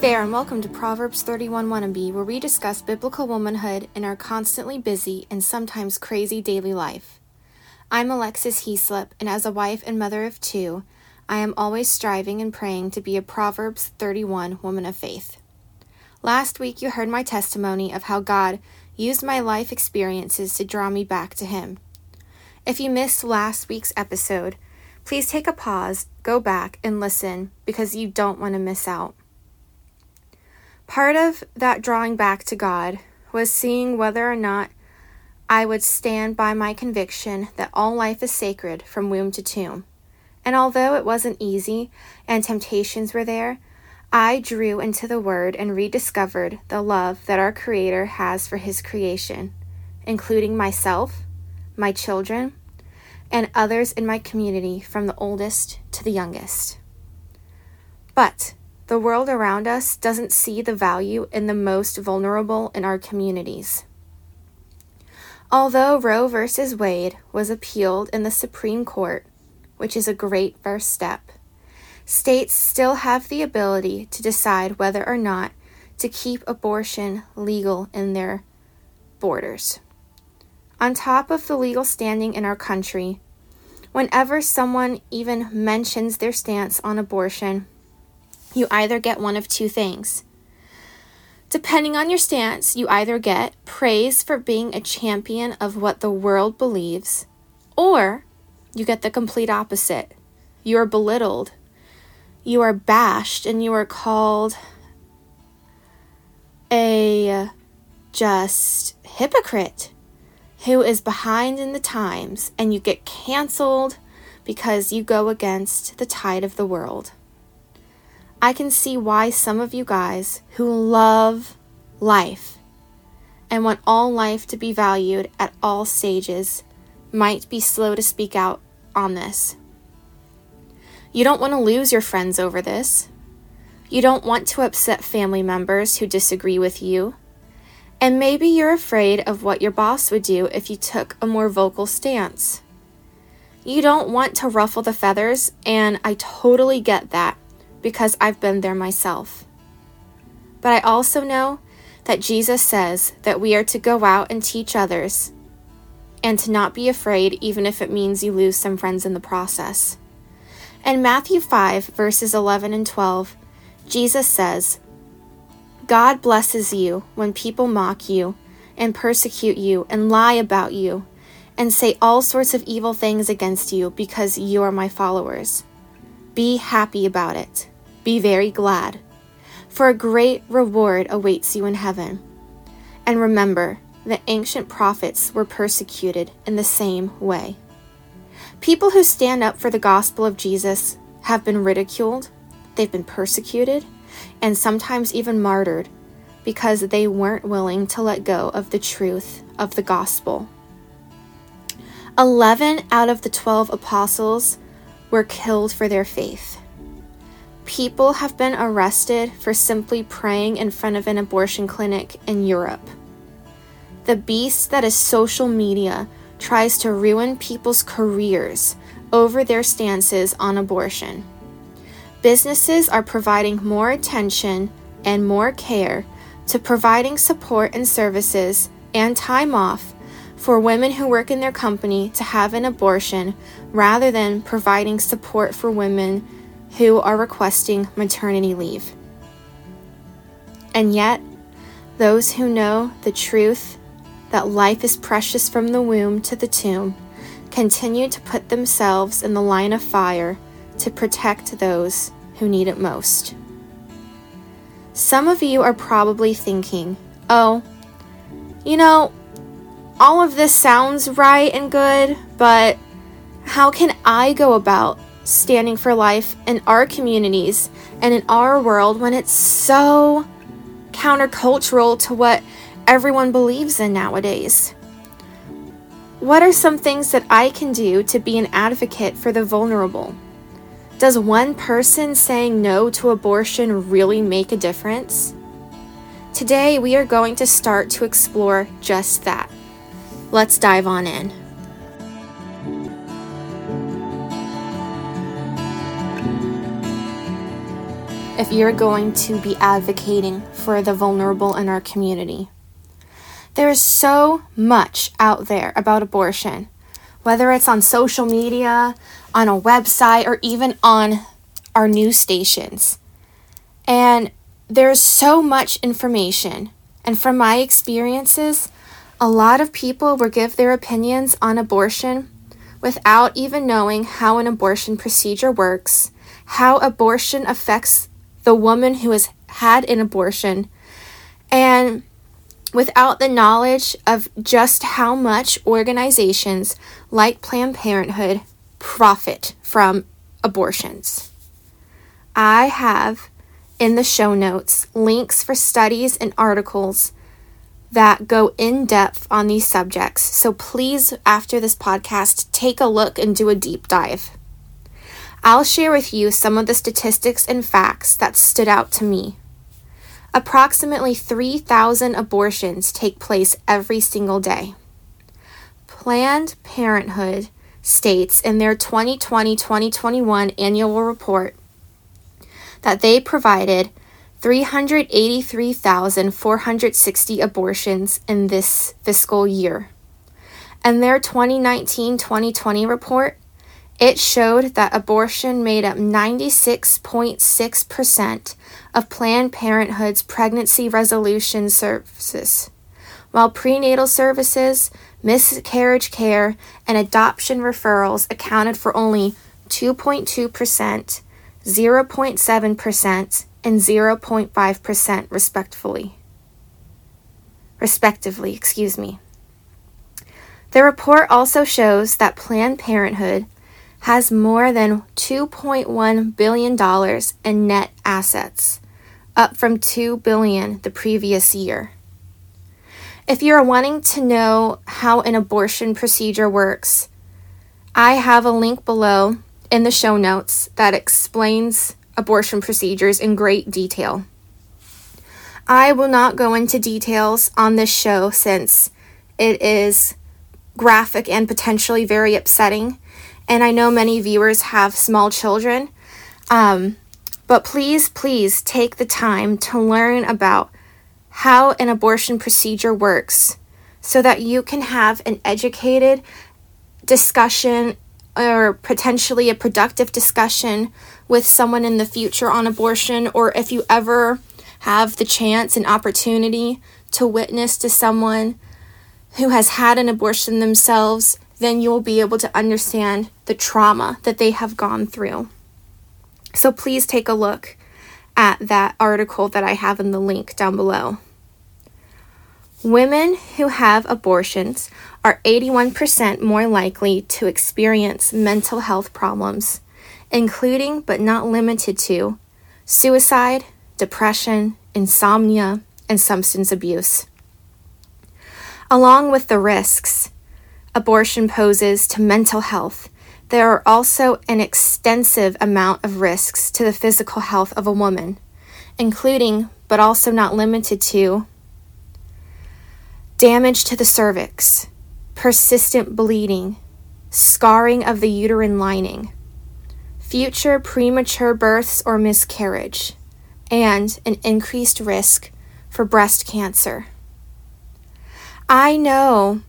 there, and welcome to Proverbs 31 Wannabe, where we discuss biblical womanhood in our constantly busy and sometimes crazy daily life. I'm Alexis Heaslip, and as a wife and mother of two, I am always striving and praying to be a Proverbs 31 woman of faith. Last week, you heard my testimony of how God used my life experiences to draw me back to Him. If you missed last week's episode, please take a pause, go back, and listen because you don't want to miss out. Part of that drawing back to God was seeing whether or not I would stand by my conviction that all life is sacred from womb to tomb. And although it wasn't easy and temptations were there, I drew into the Word and rediscovered the love that our Creator has for His creation, including myself, my children, and others in my community from the oldest to the youngest. But the world around us doesn't see the value in the most vulnerable in our communities. Although Roe v. Wade was appealed in the Supreme Court, which is a great first step, states still have the ability to decide whether or not to keep abortion legal in their borders. On top of the legal standing in our country, whenever someone even mentions their stance on abortion, you either get one of two things. Depending on your stance, you either get praise for being a champion of what the world believes, or you get the complete opposite. You are belittled, you are bashed, and you are called a just hypocrite who is behind in the times, and you get canceled because you go against the tide of the world. I can see why some of you guys who love life and want all life to be valued at all stages might be slow to speak out on this. You don't want to lose your friends over this. You don't want to upset family members who disagree with you. And maybe you're afraid of what your boss would do if you took a more vocal stance. You don't want to ruffle the feathers, and I totally get that because I've been there myself. But I also know that Jesus says that we are to go out and teach others and to not be afraid, even if it means you lose some friends in the process. In Matthew 5, verses 11 and 12, Jesus says, God blesses you when people mock you and persecute you and lie about you and say all sorts of evil things against you because you are my followers. Be happy about it. Be very glad, for a great reward awaits you in heaven. And remember, the ancient prophets were persecuted in the same way. People who stand up for the gospel of Jesus have been ridiculed, they've been persecuted, and sometimes even martyred because they weren't willing to let go of the truth of the gospel. Eleven out of the twelve apostles were killed for their faith. People have been arrested for simply praying in front of an abortion clinic in Europe. The beast that is social media tries to ruin people's careers over their stances on abortion. Businesses are providing more attention and more care to providing support and services and time off for women who work in their company to have an abortion rather than providing support for women who are requesting maternity leave. And yet, those who know the truth that life is precious from the womb to the tomb continue to put themselves in the line of fire to protect those who need it most. Some of you are probably thinking, oh, you know, all of this sounds right and good, but how can I go about standing for life in our communities and in our world when it's so countercultural to what everyone believes in nowadays? What are some things that I can do to be an advocate for the vulnerable? Does one person saying no to abortion really make a difference? Today, we are going to start to explore just that. Let's dive on in. If you're going to be advocating for the vulnerable in our community. There is so much out there about abortion, whether it's on social media, on a website, or even on our news stations. And there's so much information. And from my experiences, a lot of people will give their opinions on abortion without even knowing how an abortion procedure works, how abortion affects the woman who has had an abortion, and without the knowledge of just how much organizations like Planned Parenthood profit from abortions. I have in the show notes links for studies and articles that go in depth on these subjects. So please, after this podcast, take a look and do a deep dive. I'll share with you some of the statistics and facts that stood out to me. Approximately 3,000 abortions take place every single day. Planned Parenthood states in their 2020 2021 annual report that they provided 383,460 abortions in this fiscal year. And their 2019 2020 report, it showed that abortion made up 96.6% of Planned Parenthood's pregnancy resolution services, while prenatal services, miscarriage care, and adoption referrals accounted for only 2.2%, 0.7%, and 0.5% respectively. Respectively, excuse me. The report also shows that Planned Parenthood has more than $2.1 billion in net assets, up from 2 billion the previous year. If you're wanting to know how an abortion procedure works, I have a link below in the show notes that explains abortion procedures in great detail. I will not go into details on this show since it is graphic and potentially very upsetting. And I know many viewers have small children. Um, but please, please take the time to learn about how an abortion procedure works so that you can have an educated discussion or potentially a productive discussion with someone in the future on abortion, or if you ever have the chance and opportunity to witness to someone who has had an abortion themselves, then you'll be able to understand the trauma that they have gone through. So please take a look at that article that I have in the link down below. Women who have abortions are 81% more likely to experience mental health problems including but not limited to suicide, depression, insomnia, and substance abuse. Along with the risks abortion poses to mental health, there are also an extensive amount of risks to the physical health of a woman, including but also not limited to damage to the cervix, persistent bleeding, scarring of the uterine lining, future premature births or miscarriage, and an increased risk for breast cancer. I know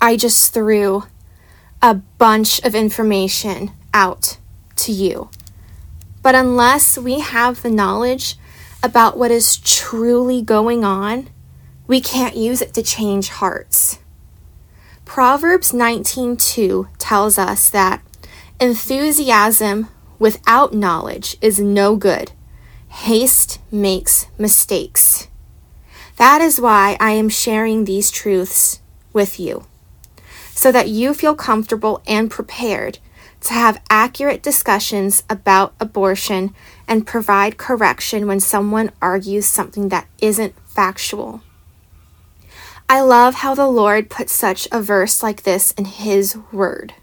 I just threw a bunch of information out to you, but unless we have the knowledge about what is truly going on, we can't use it to change hearts. Proverbs 19:2 tells us that Enthusiasm without knowledge is no good. Haste makes mistakes. That is why I am sharing these truths with you, so that you feel comfortable and prepared to have accurate discussions about abortion and provide correction when someone argues something that isn't factual. I love how the Lord put such a verse like this in His Word.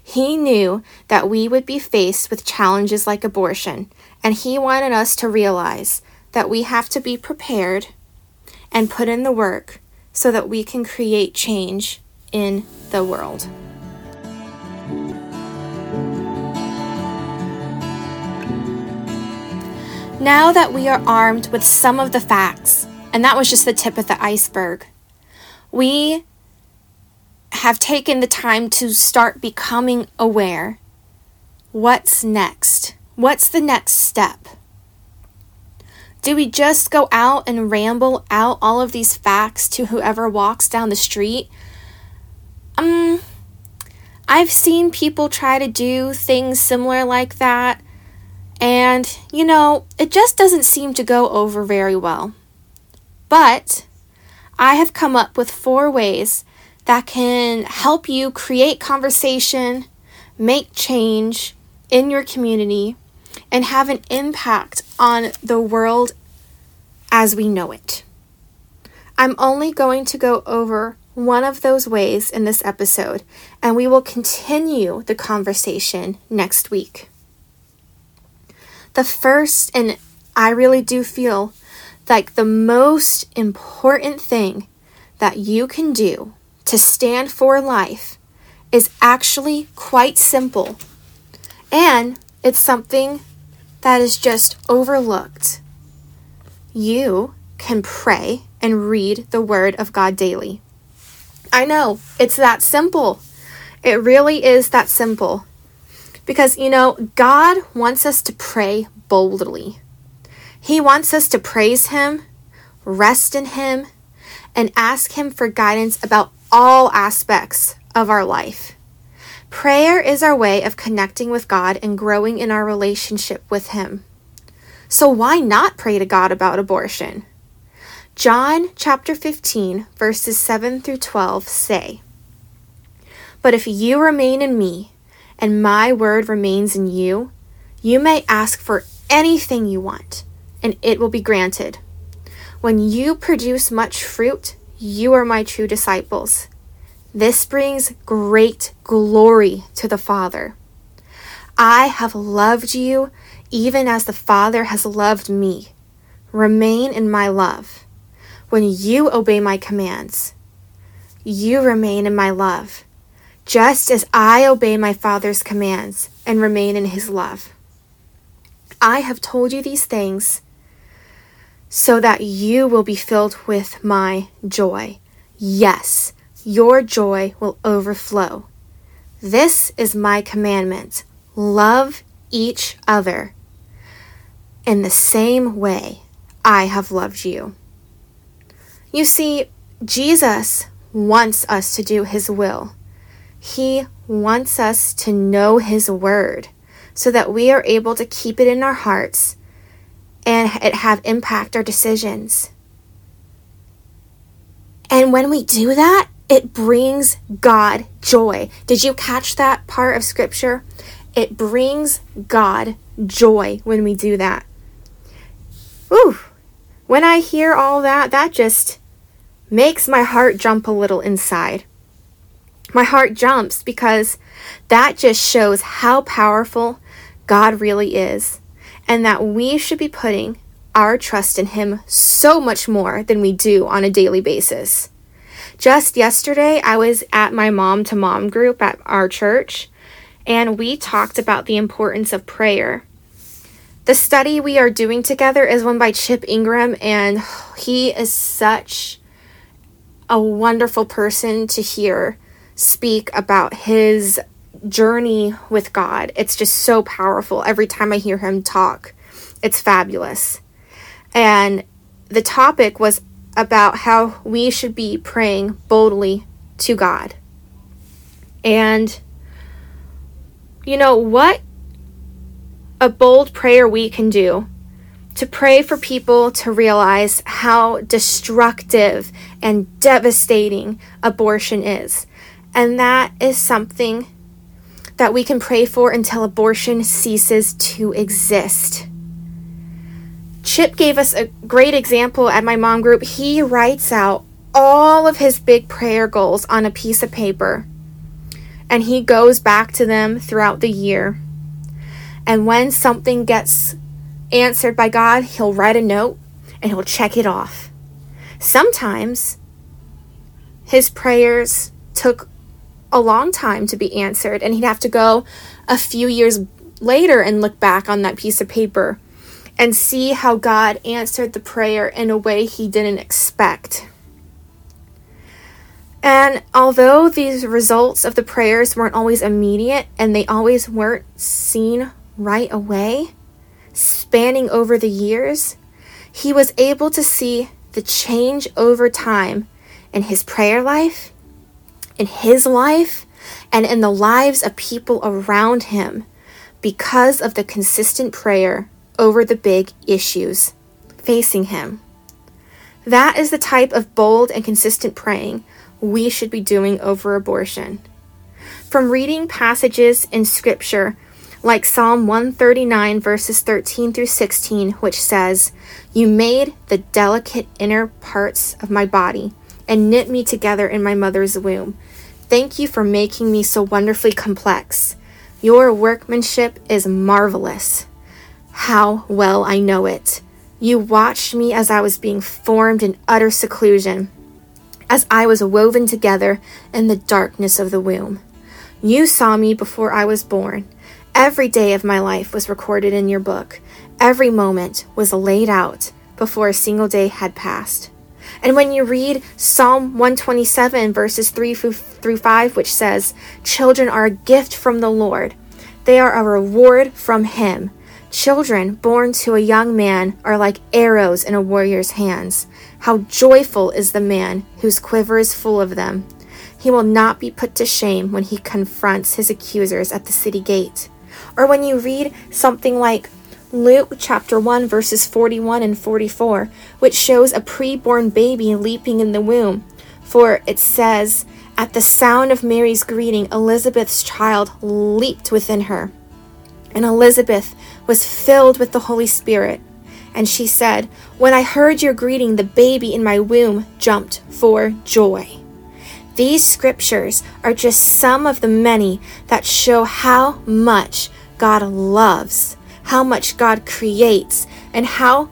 He knew that we would be faced with challenges like abortion, and he wanted us to realize that we have to be prepared and put in the work so that we can create change in the world. Now that we are armed with some of the facts, and that was just the tip of the iceberg, we have taken the time to start becoming aware. What's next? What's the next step? Do we just go out and ramble out all of these facts to whoever walks down the street? Um, I've seen people try to do things similar like that, and you know, it just doesn't seem to go over very well. But I have come up with four ways that can help you create conversation, make change in your community, and have an impact on the world as we know it. I'm only going to go over one of those ways in this episode, and we will continue the conversation next week. The first, and I really do feel like the most important thing that you can do to stand for life is actually quite simple. And it's something that is just overlooked. You can pray and read the Word of God daily. I know, it's that simple. It really is that simple. Because, you know, God wants us to pray boldly. He wants us to praise Him, rest in Him, and ask Him for guidance about all aspects of our life. Prayer is our way of connecting with God and growing in our relationship with Him. So, why not pray to God about abortion? John chapter 15, verses 7 through 12 say, But if you remain in me, and my word remains in you, you may ask for anything you want, and it will be granted. When you produce much fruit, you are my true disciples. This brings great glory to the Father. I have loved you even as the Father has loved me. Remain in my love. When you obey my commands, you remain in my love, just as I obey my Father's commands and remain in his love. I have told you these things so that you will be filled with my joy. Yes, your joy will overflow. This is my commandment love each other in the same way I have loved you. You see, Jesus wants us to do his will. He wants us to know his word so that we are able to keep it in our hearts and it have impact our decisions. And when we do that, it brings God joy. Did you catch that part of scripture? It brings God joy when we do that. Ooh, when I hear all that, that just makes my heart jump a little inside. My heart jumps because that just shows how powerful God really is and that we should be putting our trust in Him so much more than we do on a daily basis. Just yesterday, I was at my mom to mom group at our church, and we talked about the importance of prayer. The study we are doing together is one by Chip Ingram, and he is such a wonderful person to hear speak about his journey with God. It's just so powerful. Every time I hear him talk, it's fabulous. And the topic was about how we should be praying boldly to God. And, you know, what a bold prayer we can do to pray for people to realize how destructive and devastating abortion is. And that is something that we can pray for until abortion ceases to exist. Chip gave us a great example at my mom group. He writes out all of his big prayer goals on a piece of paper and he goes back to them throughout the year. And when something gets answered by God, he'll write a note and he'll check it off. Sometimes his prayers took a long time to be answered, and he'd have to go a few years later and look back on that piece of paper. and see how God answered the prayer in a way he didn't expect. And although these results of the prayers weren't always immediate and they always weren't seen right away, spanning over the years, he was able to see the change over time in his prayer life, in his life, and in the lives of people around him because of the consistent prayer over the big issues facing him. That is the type of bold and consistent praying we should be doing over abortion. From reading passages in Scripture like Psalm 139, verses 13 through 16, which says, You made the delicate inner parts of my body and knit me together in my mother's womb. Thank you for making me so wonderfully complex. Your workmanship is marvelous. How well I know it. You watched me as I was being formed in utter seclusion as I was woven together in the darkness of the womb. You saw me before I was born. Every day of my life was recorded in your book. Every moment was laid out before a single day had passed. And when you read Psalm 127, verses 3 through 5, which says, Children are a gift from the Lord, they are a reward from Him. Children born to a young man are like arrows in a warrior's hands. How joyful is the man whose quiver is full of them. He will not be put to shame when he confronts his accusers at the city gate. Or when you read something like Luke chapter 1 verses 41 and 44, which shows a preborn baby leaping in the womb. For it says, At the sound of Mary's greeting, Elizabeth's child leaped within her. And Elizabeth was filled with the Holy Spirit. And she said, When I heard your greeting, the baby in my womb jumped for joy. These scriptures are just some of the many that show how much God loves, how much God creates, and how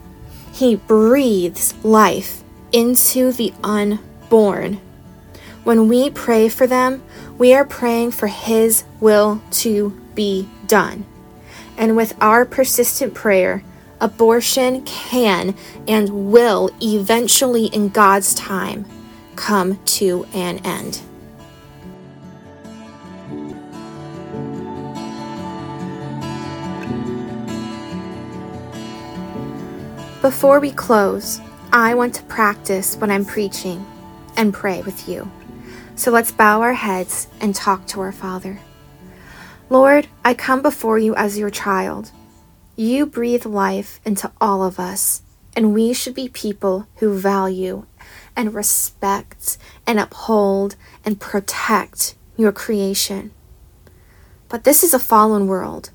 He breathes life into the unborn. When we pray for them, we are praying for His will to be done. And with our persistent prayer, abortion can and will eventually, in God's time, come to an end. Before we close, I want to practice what I'm preaching and pray with you. So let's bow our heads and talk to our Father. Lord, I come before you as your child. You breathe life into all of us, and we should be people who value and respect and uphold and protect your creation. But this is a fallen world,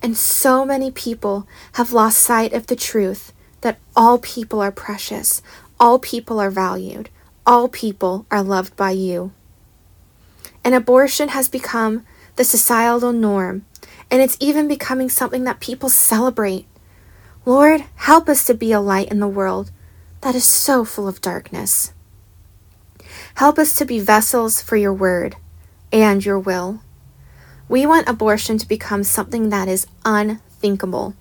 and so many people have lost sight of the truth that all people are precious, all people are valued, all people are loved by you. And abortion has become the societal norm and it's even becoming something that people celebrate. Lord, help us to be a light in the world that is so full of darkness. Help us to be vessels for your word and your will. We want abortion to become something that is unthinkable.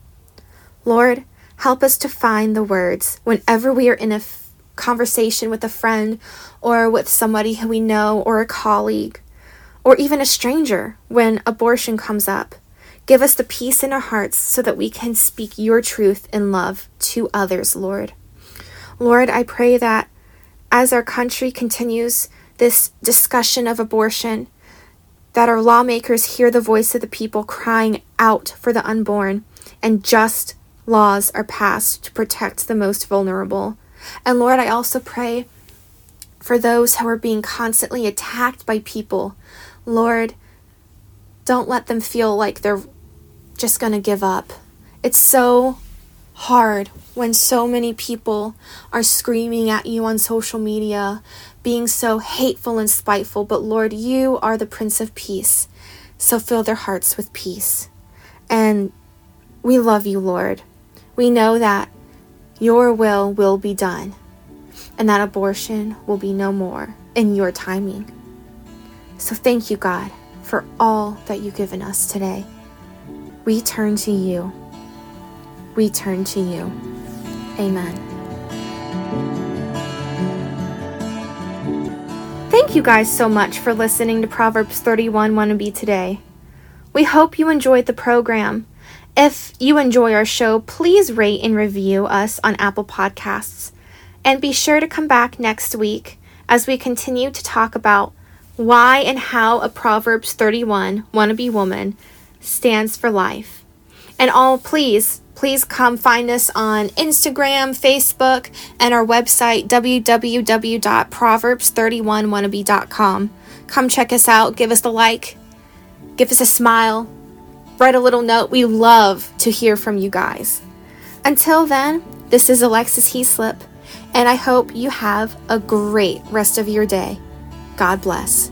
Lord, help us to find the words whenever we are in a f- conversation with a friend or with somebody who we know or a colleague or even a stranger when abortion comes up. Give us the peace in our hearts so that we can speak your truth in love to others, Lord. Lord, I pray that as our country continues this discussion of abortion, that our lawmakers hear the voice of the people crying out for the unborn, and just laws are passed to protect the most vulnerable. And Lord, I also pray for those who are being constantly attacked by people. Lord, don't let them feel like they're just going to give up. It's so hard when so many people are screaming at you on social media, being so hateful and spiteful. But Lord, you are the Prince of Peace. So fill their hearts with peace. And we love you, Lord. We know that your will will be done and that abortion will be no more in your timing. So thank you, God for all that you've given us today. We turn to you. we turn to you. Amen. Thank you guys so much for listening to Proverbs 31 Wannabe today. We hope you enjoyed the program. If you enjoy our show, please rate and review us on Apple Podcasts. And be sure to come back next week as we continue to talk about why and how a Proverbs 31 wannabe woman stands for life. And all, please, please come find us on Instagram, Facebook, and our website, www.proverbs31wannabe.com. Come check us out, give us a like, give us a smile, write a little note. We love to hear from you guys. Until then, this is Alexis Heaslip, and I hope you have a great rest of your day. God bless.